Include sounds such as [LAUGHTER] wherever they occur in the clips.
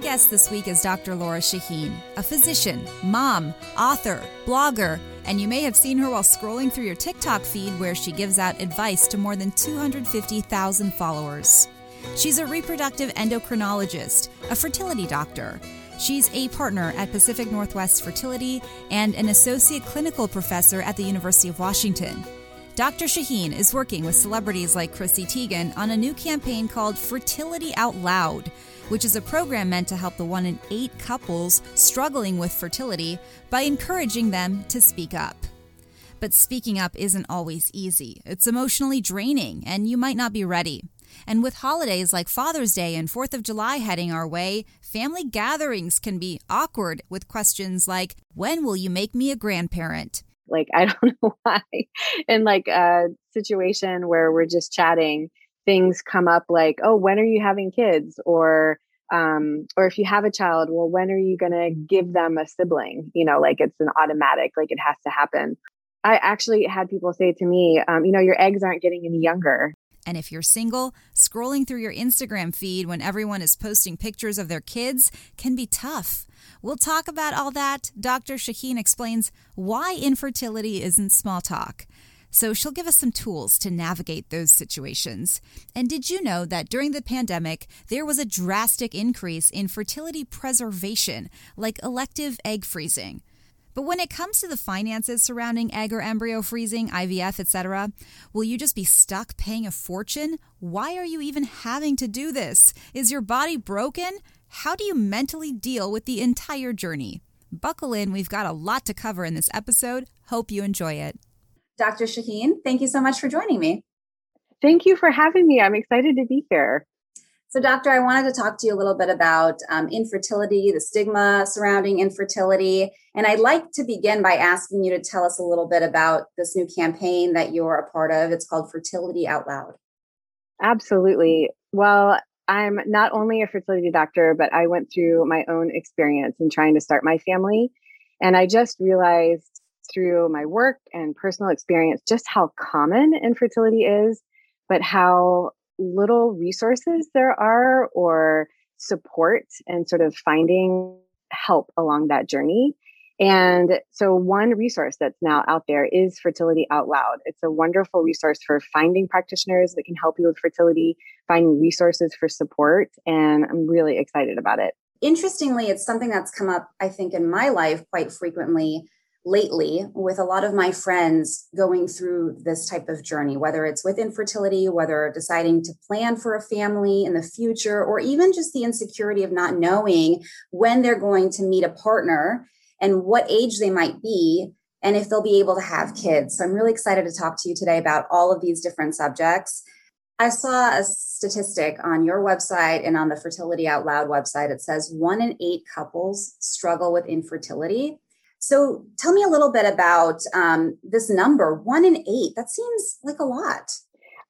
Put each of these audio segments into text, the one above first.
guest this week is Dr. Lora Shahine, a physician, mom, author, blogger, and you may have seen her while scrolling through your TikTok feed where she gives out advice to more than 250,000 followers. She's a reproductive endocrinologist, a fertility doctor. She's a partner at Pacific Northwest Fertility and an associate clinical professor at the University of Washington. Dr. Shahine is working with celebrities like Chrissy Teigen on a new campaign called Fertility Out Loud, which is a program meant to help the one in eight couples struggling with fertility by encouraging them to speak up. But speaking up isn't always easy. It's emotionally draining, and you might not be ready. And with holidays like Father's Day and 4th of July heading our way, family gatherings can be awkward with questions like, When will you make me a grandparent? Like, I [LAUGHS] don't know why. In like a situation where we're just chatting, things come up like, oh, when are you having kids? Or, um, or if you have a child, well, when are you going to give them a sibling? You know, like it's an automatic, like it has to happen. I actually had people say to me, um, you know, your eggs aren't getting any younger. And if you're single, scrolling through your Instagram feed when everyone is posting pictures of their kids can be tough. We'll talk about all that. Dr. Shahine explains why infertility isn't small talk. So she'll give us some tools to navigate those situations. And did you know that during the pandemic, there was a drastic increase in fertility preservation, like elective egg freezing? But when it comes to the finances surrounding egg or embryo freezing, IVF, etc., will you just be stuck paying a fortune? Why are you even having to do this? Is your body broken? How do you mentally deal with the entire journey? Buckle in, we've got a lot to cover in this episode. Hope you enjoy it. Dr. Shahine, thank you so much for joining me. Thank you for having me. I'm excited to be here. So, doctor, I wanted to talk to you a little bit about um, infertility, the stigma surrounding infertility. And I'd like to begin by asking you to tell us a little bit about this new campaign that you're a part of. It's called Fertility Out Loud. Absolutely. Well, I'm not only a fertility doctor, but I went through my own experience in trying to start my family. And I just realized through my work and personal experience just how common infertility is, but how little resources there are or support and sort of finding help along that journey. And so, one resource that's now out there is Fertility Out Loud. It's a wonderful resource for finding practitioners that can help you with fertility, finding resources for support. And I'm really excited about it. Interestingly, it's something that's come up, I think, in my life quite frequently lately with a lot of my friends going through this type of journey, whether it's with infertility, whether deciding to plan for a family in the future, or even just the insecurity of not knowing when they're going to meet a partner and what age they might be and if they'll be able to have kids. So I'm really excited to talk to you today about all of these different subjects. I saw a statistic on your website and on the Fertility Out Loud website. It says one in eight couples struggle with infertility. So tell me a little bit about um, this number one in eight. That seems like a lot.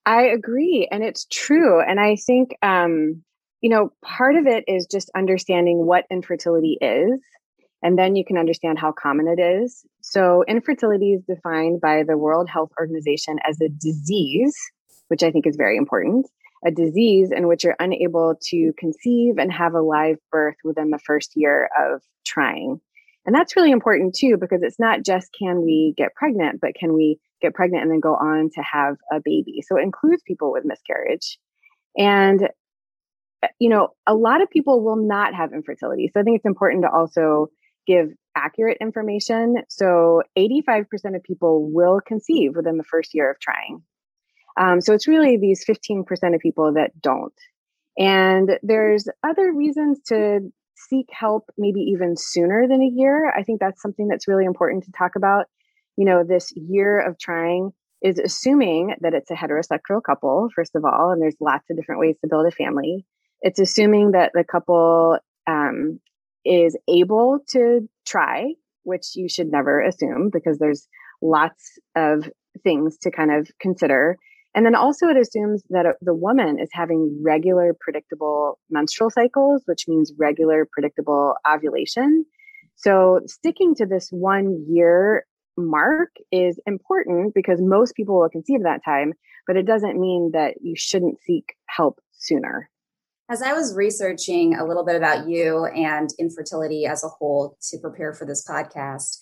I agree. And it's true. And I think, um, you know, part of it is just understanding what infertility is. And then you can understand how common it is. So, infertility is defined by the World Health Organization as a disease, which I think is very important a disease in which you're unable to conceive and have a live birth within the first year of trying. And that's really important too, because it's not just can we get pregnant, but can we get pregnant and then go on to have a baby? So it includes people with miscarriage. And, uh, you know, a lot of people will not have infertility. So I think it's important to also give accurate information. So 85% of people will conceive within the first year of trying. Um, so it's really these 15% of people that don't. And there's other reasons to seek help maybe even sooner than a year. I think that's something that's really important to talk about. You know, this year of trying is assuming that it's a heterosexual couple, first of all, and there's lots of different ways to build a family. It's assuming that the couple um, is able to try, which you should never assume because there's lots of things to kind of consider. And then also, it assumes that uh, the woman is having regular, predictable menstrual cycles, which means regular, predictable ovulation. So, sticking to this one year mark is important because most people will conceive that time, but it doesn't mean that you shouldn't seek help sooner. As I was researching a little bit about you and infertility as a whole to prepare for this podcast,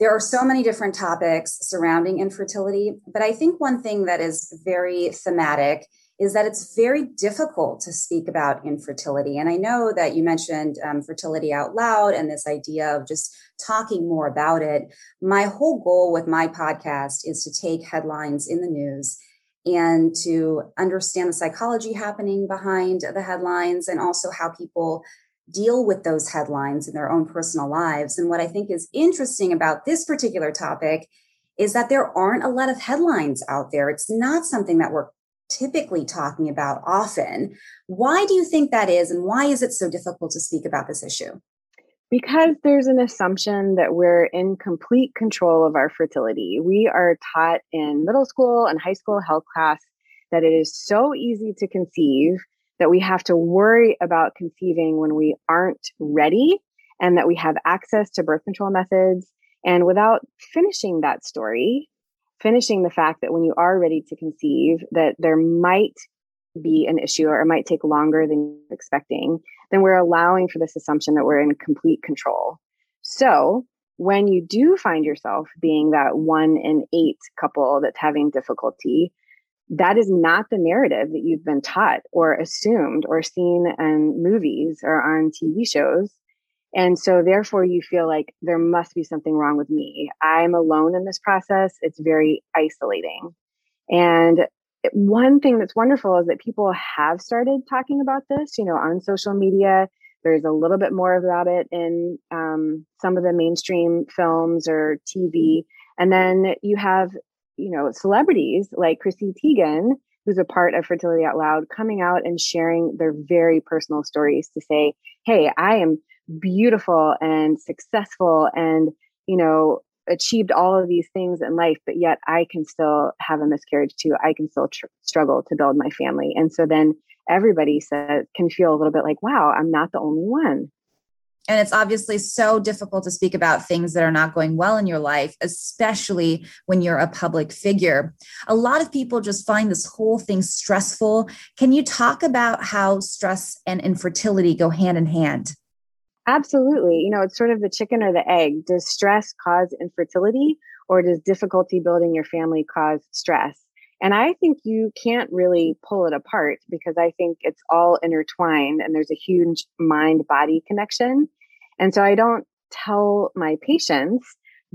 there are so many different topics surrounding infertility. But I think one thing that is very thematic is that it's very difficult to speak about infertility. And I know that you mentioned um, fertility out loud and this idea of just talking more about it. My whole goal with my podcast is to take headlines in the news and to understand the psychology happening behind the headlines and also how people deal with those headlines in their own personal lives. And what I think is interesting about this particular topic is that there aren't a lot of headlines out there. It's not something that we're typically talking about often. Why do you think that is? And why is it so difficult to speak about this issue? Because there's an assumption that we're in complete control of our fertility. We are taught in middle school and high school health class that it is so easy to conceive that we have to worry about conceiving when we aren't ready and that we have access to birth control methods. And without finishing that story, finishing the fact that when you are ready to conceive, that there might be an issue or it might take longer than you're expecting, then we're allowing for this assumption that we're in complete control. So when you do find yourself being that one in eight couple that's having difficulty, that is not the narrative that you've been taught or assumed or seen in movies or on TV shows. And so, therefore, you feel like there must be something wrong with me. I'm alone in this process. It's very isolating. And one thing that's wonderful is that people have started talking about this, you know, on social media. There's a little bit more about it in um, some of the mainstream films or TV. And then you have, you know, celebrities like Chrissy Teigen, who's a part of Fertility Out Loud, coming out and sharing their very personal stories to say, hey, I am beautiful and successful and you know achieved all of these things in life but yet i can still have a miscarriage too. I can still tr- struggle to build my family. And so then everybody says can feel a little bit like wow i'm not the only one and it's obviously so difficult to speak about things that are not going well in your life, especially when you're a public figure. A lot of people just find this whole thing stressful. Can you talk about how stress and infertility go hand in hand? Absolutely. You know, it's sort of the chicken or the egg. Does stress cause infertility or does difficulty building your family cause stress? And I think you can't really pull it apart because I think it's all intertwined and there's a huge mind body connection. And so I don't tell my patients,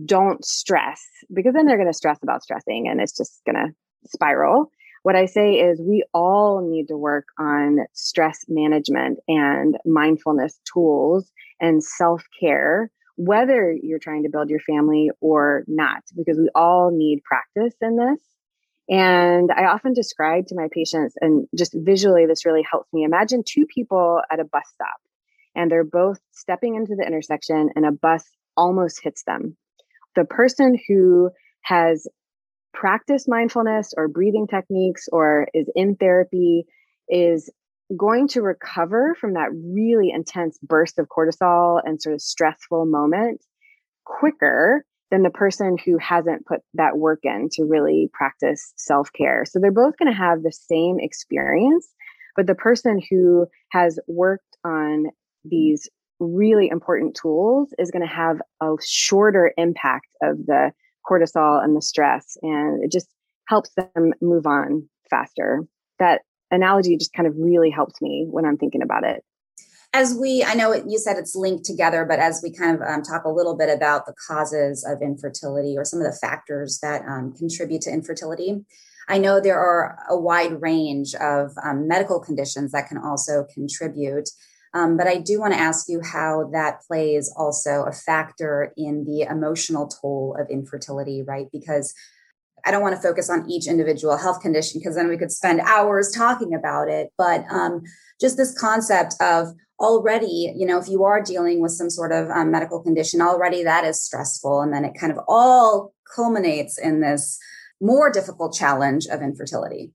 don't stress because then they're going to stress about stressing and it's just going to spiral. What I say is we all need to work on stress management and mindfulness tools and self care, whether you're trying to build your family or not, because we all need practice in this. And I often describe to my patients, and just visually, this really helps me. Imagine two people at a bus stop, and they're both stepping into the intersection, and a bus almost hits them. The person who has practiced mindfulness or breathing techniques or is in therapy is going to recover from that really intense burst of cortisol and sort of stressful moment quicker than the person who hasn't put that work in to really practice self care. So they're both going to have the same experience, but the person who has worked on these really important tools is going to have a shorter impact of the cortisol and the stress, and it just helps them move on faster. That analogy just kind of really helps me when I'm thinking about it. As we, I know you said it's linked together, but as we kind of um, talk a little bit about the causes of infertility or some of the factors that um, contribute to infertility, I know there are a wide range of um, medical conditions that can also contribute. Um, but I do want to ask you how that plays also a factor in the emotional toll of infertility, right? Because I don't want to focus on each individual health condition because then we could spend hours talking about it. But um, just this concept of already, you know, if you are dealing with some sort of um, medical condition, already that is stressful. And then it kind of all culminates in this more difficult challenge of infertility.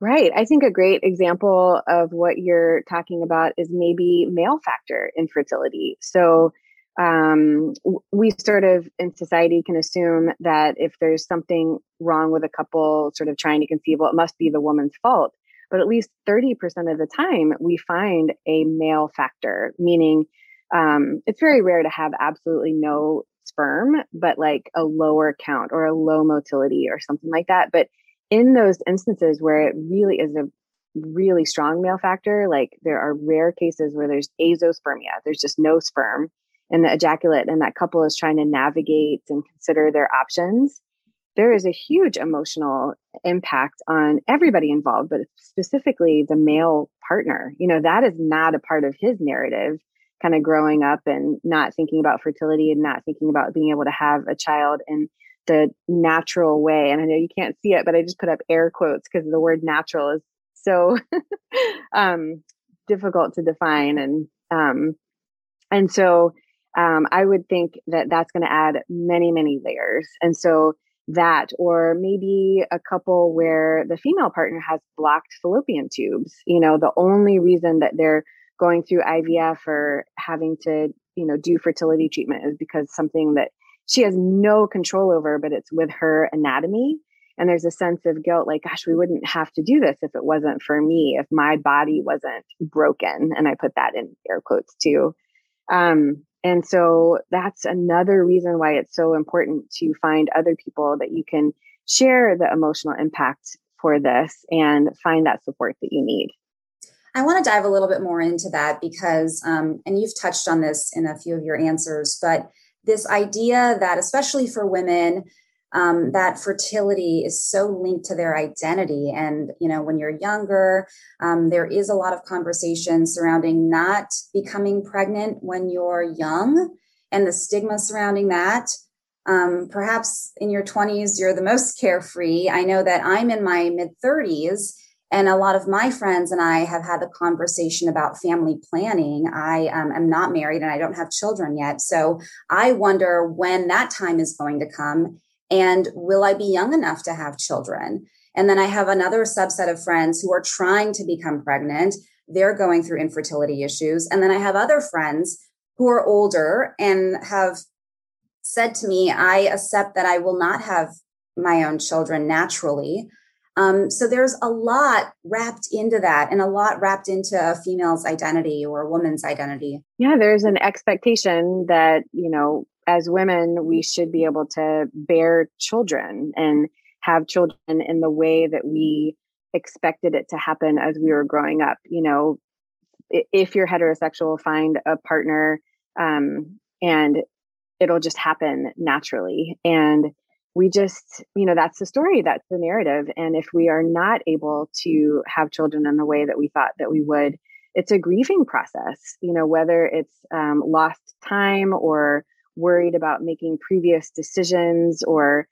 Right. I think a great example of what you're talking about is maybe male factor infertility. So, um, we sort of in society can assume that if there's something wrong with a couple sort of trying to conceive, well, it must be the woman's fault. but at least 30% of the time we find a male factor, meaning um, it's very rare to have absolutely no sperm, but like a lower count or a low motility or something like that. But in those instances where it really is a really strong male factor, like there are rare cases where there's azoospermia, there's just no sperm in the ejaculate, and that couple is trying to navigate and consider their options. There is a huge emotional impact on everybody involved, but specifically the male partner. You know, that is not a part of his narrative kind of growing up and not thinking about fertility and not thinking about being able to have a child in the natural way. And I know you can't see it, but I just put up air quotes because the word natural is so [LAUGHS] um, difficult to define. And um, and so um, I would think that that's going to add many, many layers. And so that, or maybe a couple where the female partner has blocked fallopian tubes. You know, the only reason that they're going through IVF or having to, you know, do fertility treatment is because something that she has no control over, but it's with her anatomy. And there's a sense of guilt like, gosh, we wouldn't have to do this if it wasn't for me, if my body wasn't broken. And I put that in air quotes too. Um, and so that's another reason why it's so important to find other people that you can share the emotional impact for this and find that support that you need. I want to dive a little bit more into that because, um, and you've touched on this in a few of your answers, but this idea that, especially for women, um, that fertility is so linked to their identity. And, you know, when you're younger, um, there is a lot of conversation surrounding not becoming pregnant when you're young and the stigma surrounding that. Um, perhaps in your 20s, you're the most [LAUGHS] carefree. I know that I'm in my mid 30s and a lot of my friends and I have had the conversation about family planning. I um, am not married and I don't have children yet. So I wonder when that time is going to come and will I be young enough to have children? And then I have another subset of friends who are trying to become pregnant. They're going through infertility issues. And then I have other friends who are older and have said to me, I accept that I will not have my own children naturally. Um, so there's a lot wrapped into that and a lot wrapped into a female's identity or a woman's identity. Yeah, there's an expectation that, you know, as women, we should be able to bear children and have children in the way that we expected it to happen as we were growing up. You know, if you're heterosexual, find a partner um, and it'll just happen naturally. And we just, you know, that's the story, that's the narrative. And if we are not able to have children in the way that we thought that we would, it's a grieving process, you know, whether it's um, lost time or worried about making previous decisions or,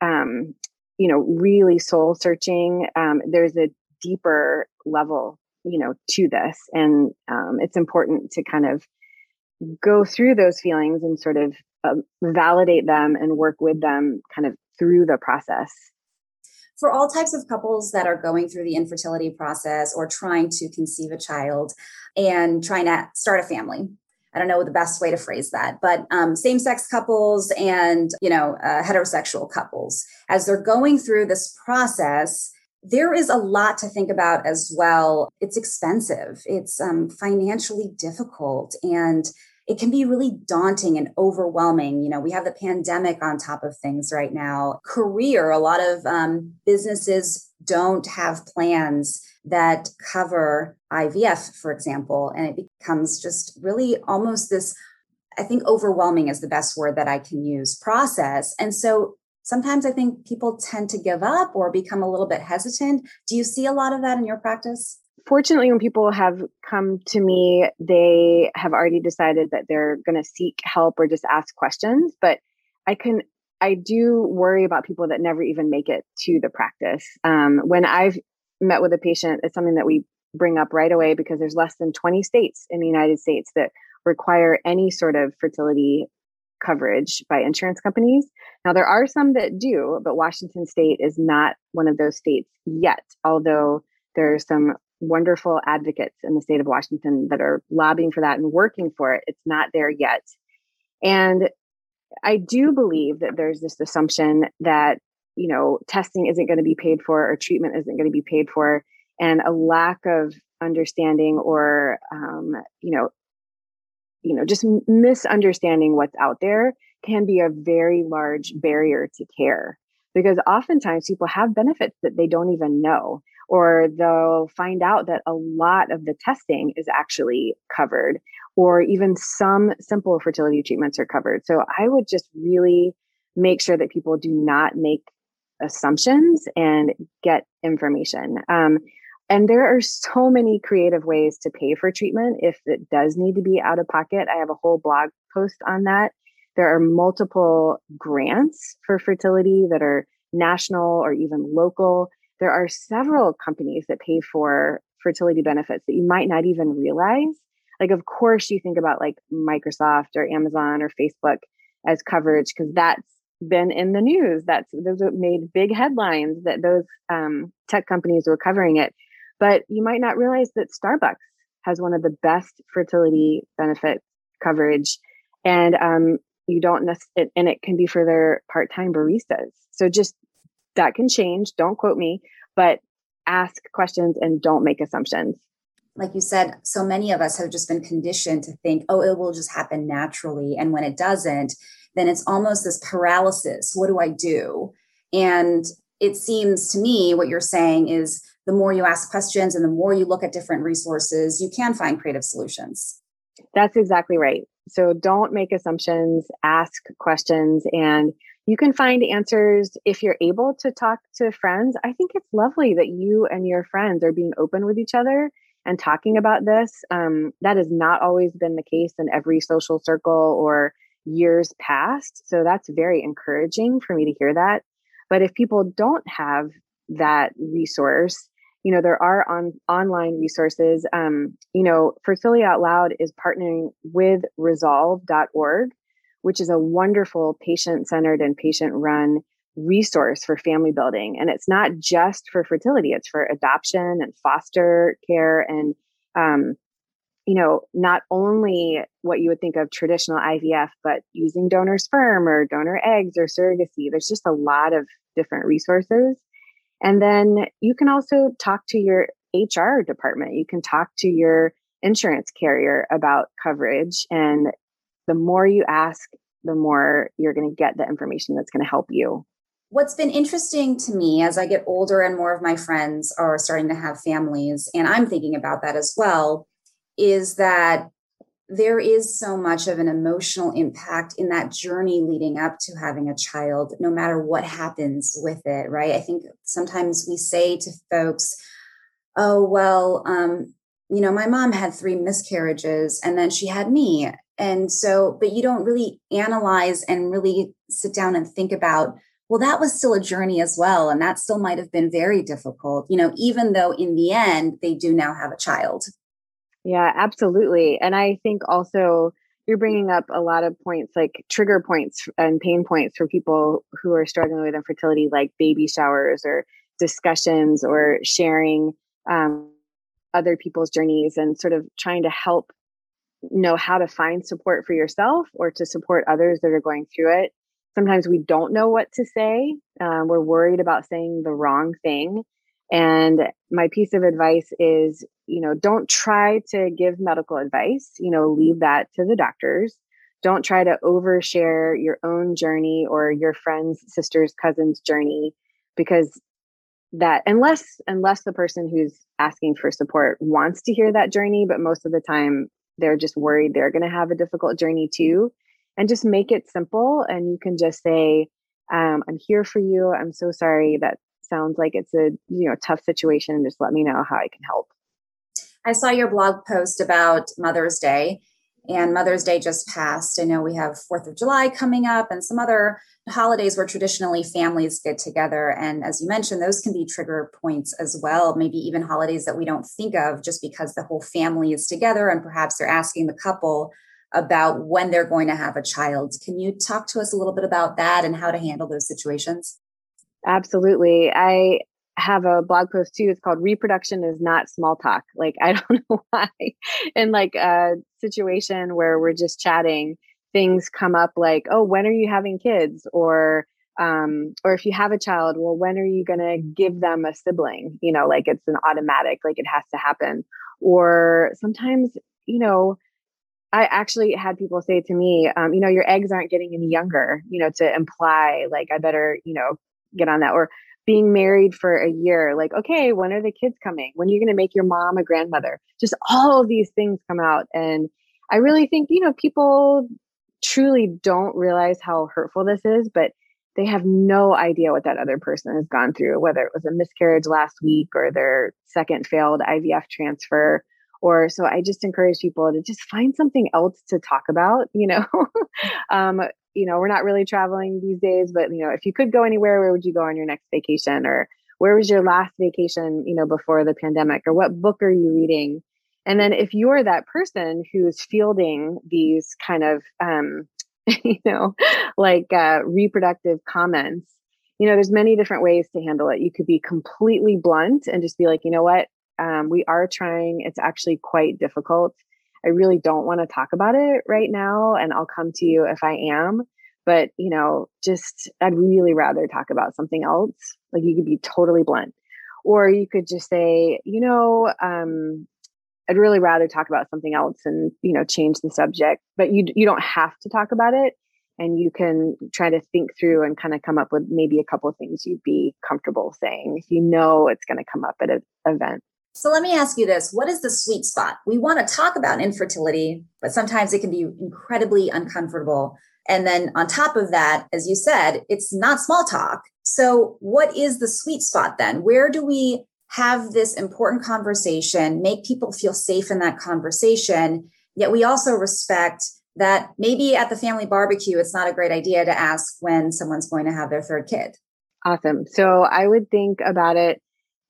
um, you know, really soul searching. Um, there's a deeper level, you know, to this. And um, it's important to kind of go through those feelings and sort of uh, validate them and work with them kind of through the process. For all types of couples that are going through the infertility process or trying to conceive a child and trying to start a family, I don't know the best way to phrase that, but um, same sex couples and, you know, uh, heterosexual couples, as they're going through this process, there is a lot to think about as well. It's expensive, it's um, financially difficult, and it can be really daunting and overwhelming. You know, we have the pandemic on top of things right now. Career, a lot of um, businesses don't have plans that cover IVF, for example, and it becomes just really almost this. I think overwhelming is the best word that I can use process. And so sometimes I think people tend to give up or become a little bit hesitant. Do you see a lot of that in your practice? fortunately, when people have come to me, they have already decided that they're going to seek help or just ask questions. But I can, I do worry about people that never even make it to the practice. Um, when I've met with a patient, it's something that we bring up right away because there's less than 20 states in the United States that require any sort of fertility coverage by insurance companies. Now, there are some that do, but Washington state is not one of those states yet, although there are some wonderful advocates in the state of Washington that are lobbying for that and working for it. It's not there yet. And I do believe that there's this assumption that, you know, testing isn't going to be paid for or treatment isn't going to be paid for. And a lack of understanding or um, you know you know just misunderstanding what's out there can be a very large barrier to care because oftentimes people have benefits that they don't even know or they'll find out that a lot of the testing is actually covered or even some simple fertility treatments are covered. So i would just really make sure that people do not make assumptions and get information. Um, and there are so many creative ways to pay for treatment if it does need to be out of pocket i have a whole blog post on that there are multiple grants for fertility that are national or even local. There are several companies that pay for fertility benefits that you might not even realize. Like, of course, you think about like Microsoft or Amazon or Facebook as coverage because that's been in the news. That's those made big headlines that those um, tech companies were covering it. But you might not realize that Starbucks has one of the best fertility benefit coverage. And um, you don't necessarily, and it can be for their part time baristas. So just that can change. Don't quote me, but ask questions and don't make assumptions. Like you said, so many of us have just been conditioned to think, oh, it will just happen naturally. And when it doesn't, then it's almost this paralysis. What do I do? And it seems to me what you're saying is the more you ask questions and the more you look at different resources, you can find creative solutions. That's exactly right. So don't make assumptions, ask questions, and you can find answers if you're able to talk to friends. I think it's lovely that you and your friends are being open with each other and talking about this. Um, that has not always been the case in every social circle or years past. So that's very encouraging for me to hear that. But if people don't have that resource, you know there are on online resources um, you know fertility out loud is partnering with resolve.org which is a wonderful patient-centered and patient-run resource for family building. And it's not just for fertility it's for adoption and foster care and um, you know not only what you would think of traditional ivf but using donor sperm or donor eggs or surrogacy. There's just a lot of different resources and then you can also talk to your HR department. You can talk to your insurance carrier about coverage. And the more you ask, the more you're going to get the information that's going to help you. What's been interesting to me as I get older and more of my friends are starting to have families, and I'm thinking about that as well, is that there is so much of an emotional impact in that journey leading up to having a child, no matter what happens with it, right? I think sometimes we say to folks, oh, well, um, you know, my mom had three miscarriages and then she had me. And so, but you don't really analyze and really sit down and think about, well, that was still a journey as well. And that still might have been very difficult, you know, even though in the end they do now have a child. Yeah, absolutely. And I think also you're bringing up a lot of points like trigger points and pain points for people who are struggling with infertility, like baby showers or discussions or sharing um, other people's journeys and sort of trying to help know how to find support for yourself or to support others that are going through it. Sometimes we don't know what to say. Um, we're worried about saying the wrong thing. And my piece of advice is, you know, don't try to give medical advice, you know, leave that to the doctors. Don't try to overshare your own journey or your friend's sister's cousin's journey because that unless unless the person who's asking for support wants to hear that journey, but most of the time they're just worried they're going to have a difficult journey too. And just make it simple and you can just say, um, I'm here for you. I'm so sorry that sounds like it's a you know tough situation just let me know how i can help. I saw your blog post about mother's day and mother's day just passed. I know we have fourth of july coming up and some other holidays where traditionally families get together. And as you mentioned those can be trigger points as well maybe even holidays that we don't think of just because the whole family is together and perhaps they're asking the couple about when they're going to have a child. Can you talk to us a little bit about that and how to handle those situations Absolutely. I have a blog post too. It's called Reproduction is Not Small Talk. Like, [LAUGHS] I don't know why. In like a situation where we're just chatting, things come up like, oh, when are you having kids? Or, um, or if you have a child well when are you going to give them a sibling you know like it's an automatic like it has to happen or sometimes you know i actually had people say to me um, you know your eggs aren't getting any younger you know to imply like i better you know get on that or being married for a year like okay when are the kids coming when are you going to make your mom a grandmother just all of these things come out and i really think you know people truly don't realize how hurtful this is but they have no idea what that other person has gone through, whether it was a miscarriage last week or their second failed IVF transfer. Or so I just encourage people to just find something else to talk about. You know, [LAUGHS] um, you know, we're not really traveling these days, but you know, if you could go anywhere, where would you go on your next vacation? Or where was your last vacation, you know, before the pandemic? Or what book are you reading? And then if you're that person who's fielding these kind of um, [LAUGHS] you know, like uh, reproductive comments. You know, there's many different ways to handle it. You could be completely blunt and just be like, you know what, um, we are trying. It's actually quite difficult. I really don't want to talk about it right now, and I'll come to you if I am. But you know, just I'd really rather talk about something else. Like you could be totally blunt, or you could just say, you know, um, I'd really rather talk about something else and you know change the subject. But you you don't have to talk about it, and you can try to think through and kind of come up with maybe a couple of things you'd be comfortable saying if you know it's going to come up at an event. So let me ask you this: What is the sweet spot? We want to talk about infertility, but sometimes it can be incredibly uncomfortable. And then on top of that, as you said, it's not small talk. So, what is the sweet spot then? Where do we have this important conversation, make people feel safe in that conversation. Yet we also respect that maybe at the family barbecue, it's not a great idea to ask when someone's going to have their third kid. Awesome. So I would think about it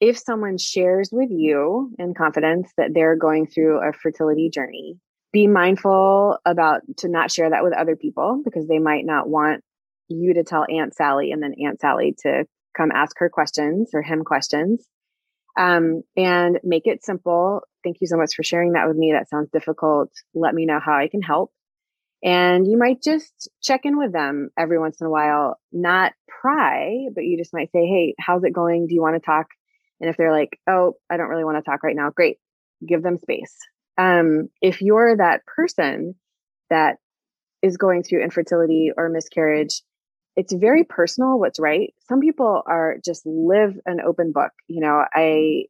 if someone shares with you in confidence that they're going through a fertility journey, be mindful about to not share that with other people because they might not want you to tell Aunt Sally and then Aunt Sally to come ask her questions or him questions um, and make it simple. Thank you so much for sharing that with me. That sounds difficult. Let me know how I can help. And you might just check in with them every once in a while, not pry, but you just might say, Hey, how's it going? Do you want to talk? And if they're like, Oh, I don't really want to talk right now, great. Give them space. Um, if you're that person that is going through infertility or miscarriage it's very personal what's right. Some people are just live an open book. You know, I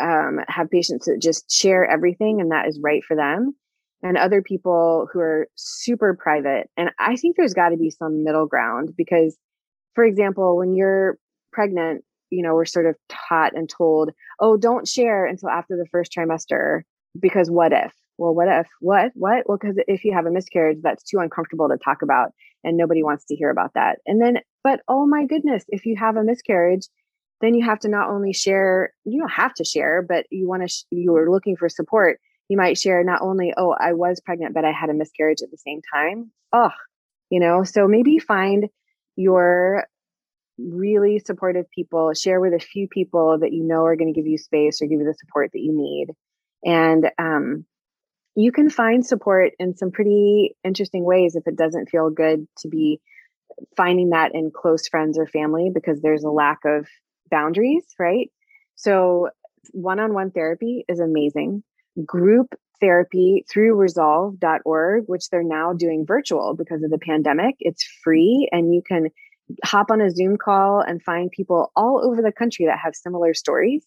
um, have patients that just share everything and that is right for them. And other people who are super private. And I think there's got to be some middle ground because, for example, when you're pregnant, you know, we're sort of taught and told, oh, don't share until after the first trimester because what if? Well, what if? What? What? Well, because if you have a miscarriage, that's too uncomfortable to talk about and nobody wants to hear about that. And then, but oh my goodness, if you have a miscarriage, then you have to not only share, you don't have to share, but you want to, sh- you are looking for support. You might share not only, oh, I was pregnant, but I had a miscarriage at the same time. Oh, you know, so maybe find your really supportive people, share with a few people that you know are going to give you space or give you the support that you need. And um, you can find support in some pretty interesting ways if it doesn't feel good to be finding that in close friends or family because there's a lack of boundaries, right? So, one on one therapy is amazing. Group therapy through resolve.org, which they're now doing virtual because of the pandemic, it's free and you can hop on a Zoom call and find people all over the country that have similar stories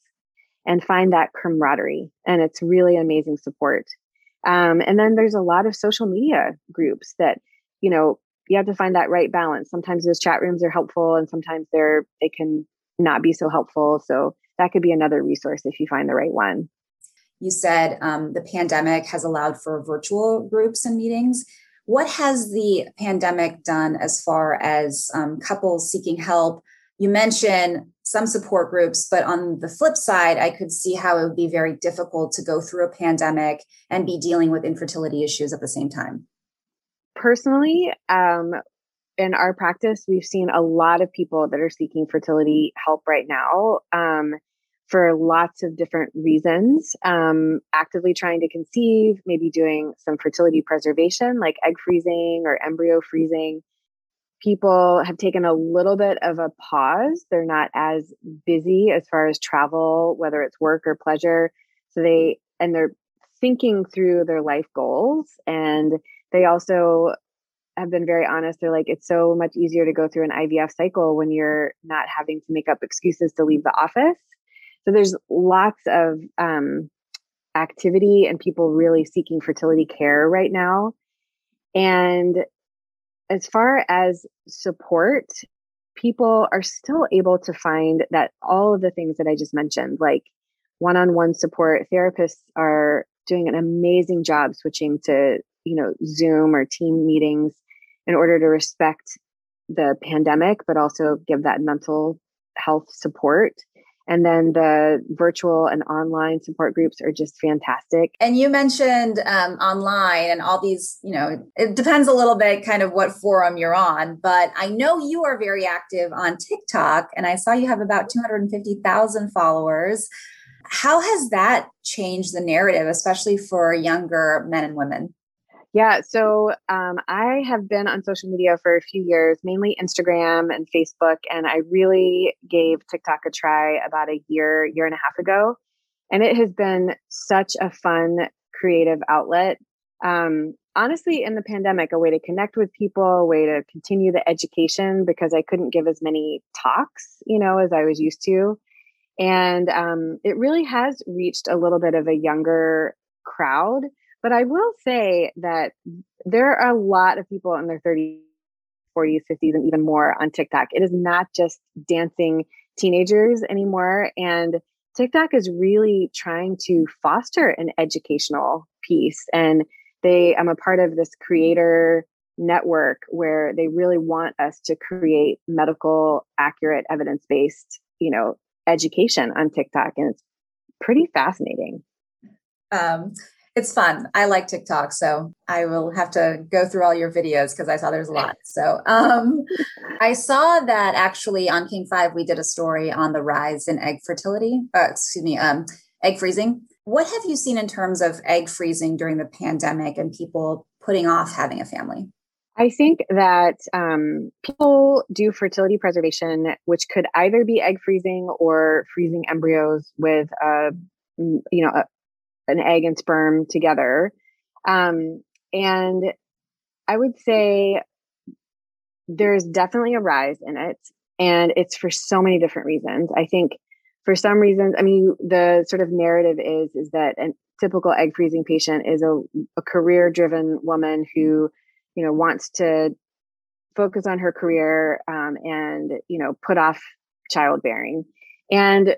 and find that camaraderie. And it's really amazing support. Um, and then there's a lot of social media groups that, you know, you have to find that right balance. Sometimes those chat rooms are helpful and sometimes they're they can not be so helpful. So that could be another resource if you find the right one. You said um, the pandemic has allowed for virtual groups and meetings. What has the pandemic done as far as um, couples seeking help? You mentioned some support groups, but on the flip side, I could see how it would be very difficult to go through a pandemic and be dealing with infertility issues at the same time. Personally, um, in our practice, we've seen a lot of people that are seeking fertility help right now um, for lots of different reasons. Um, actively trying to conceive, maybe doing some fertility preservation like egg freezing or embryo freezing people have taken a little bit of a pause. They're not as busy as far as travel, whether it's work or pleasure. So they, and they're thinking through their life goals. And they also have been very honest. They're like, it's so much easier to go through an IVF cycle when you're not having to make up excuses to leave the office. So there's lots of um, activity and people really seeking fertility care right now. And as far as support, people are still able to find that all of the things that I just mentioned, like one on one support, therapists are doing an amazing job switching to, you know, Zoom or team meetings in order to respect the pandemic, but also give that mental health support. And then the virtual and online support groups are just fantastic. And you mentioned um, online and all these, you know, it depends a little bit kind of what forum you're on, but I know you are very active on TikTok and I saw you have about 250,000 followers. How has that changed the narrative, especially for younger men and women? Yeah, so um, I have been on social media for a few years, mainly Instagram and Facebook, and I really gave TikTok a try about a year, year and a half ago. And it has been such a fun, creative outlet. Um, honestly, in the pandemic, a way to connect with people, a way to continue the education because I couldn't give as many talks, you know, as I was used to. And um, it really has reached a little bit of a younger crowd but I will say that there are a lot of people in their 30s, 40s, 50s, and even more on TikTok. It is not just dancing teenagers anymore. And TikTok is really trying to foster an educational piece. And they, I'm a part of this creator network where they really want us to create medical, accurate, evidence based, you know, education on TikTok. And it's pretty fascinating. Um, it's fun. I like TikTok, so I will have to go through all your videos because I saw there's a lot. So um, I saw that actually on King Five we did a story on the rise in egg fertility. Uh, excuse me, um, egg freezing. What have you seen in terms of egg freezing during the pandemic and people putting off having a family? I think that um, people do fertility preservation, which could either be egg freezing or freezing embryos with a you know an egg and sperm together. Um, and I would say there's definitely a rise in it. And it's for so many different reasons. I think for some reasons, I mean, the sort of narrative is, is that a typical egg freezing patient is a, a career driven woman who, you know, wants to focus on her career um, and, you know, put off childbearing. And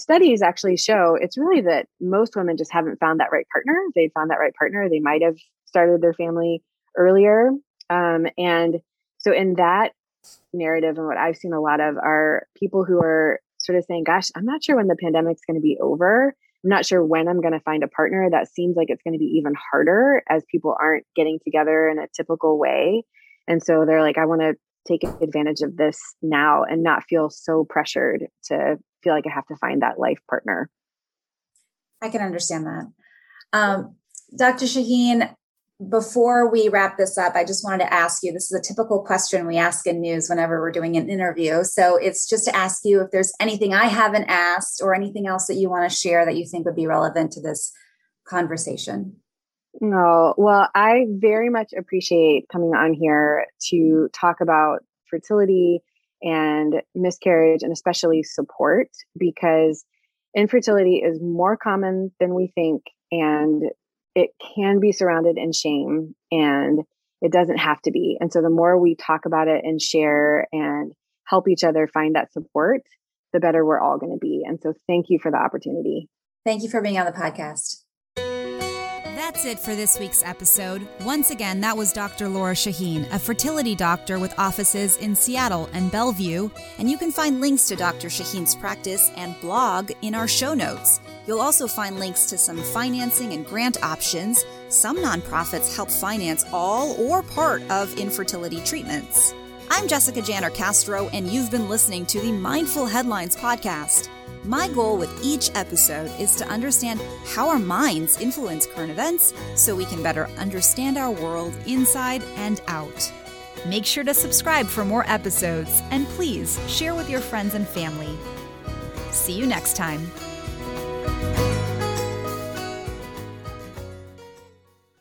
studies actually show it's really that most women just haven't found that right partner. They found that right partner. They might have started their family earlier. Um, and so, in that narrative, and what I've seen a lot of are people who are sort of saying, Gosh, I'm not sure when the pandemic's going to be over. I'm not sure when I'm going to find a partner. That seems like it's going to be even harder as people aren't getting together in a typical way. And so they're like, I want to take advantage of this now and not feel so pressured to feel like I have to find that life partner. I can understand that. Um, Dr. Shahine, before we wrap this up, I just wanted to ask you this is a typical question we ask in news whenever we're doing an interview. So it's just to ask you if there's anything I haven't asked or anything else that you want to share that you think would be relevant to this conversation. No, well, I very much appreciate coming on here to talk about fertility and miscarriage and especially support because infertility is more common than we think and it can be surrounded in shame and it doesn't have to be. And so the more we talk about it and share and help each other find that support, the better we're all going to be. And so thank you for the opportunity. Thank you for being on the podcast. That's it for this week's episode. Once again, that was Dr. Lora Shahine, a fertility doctor with offices in Seattle and Bellevue. And you can find links to Dr. Shahine's practice and blog in our show notes. You'll also find links to some financing and grant options. Some nonprofits help finance all or part of infertility treatments. I'm Jessica Janner Castro, and you've been listening to the Mindful Headlines podcast. My goal with each episode is to understand how our minds influence current events so we can better understand our world inside and out. Make sure to subscribe for more episodes and please share with your friends and family. See you next time.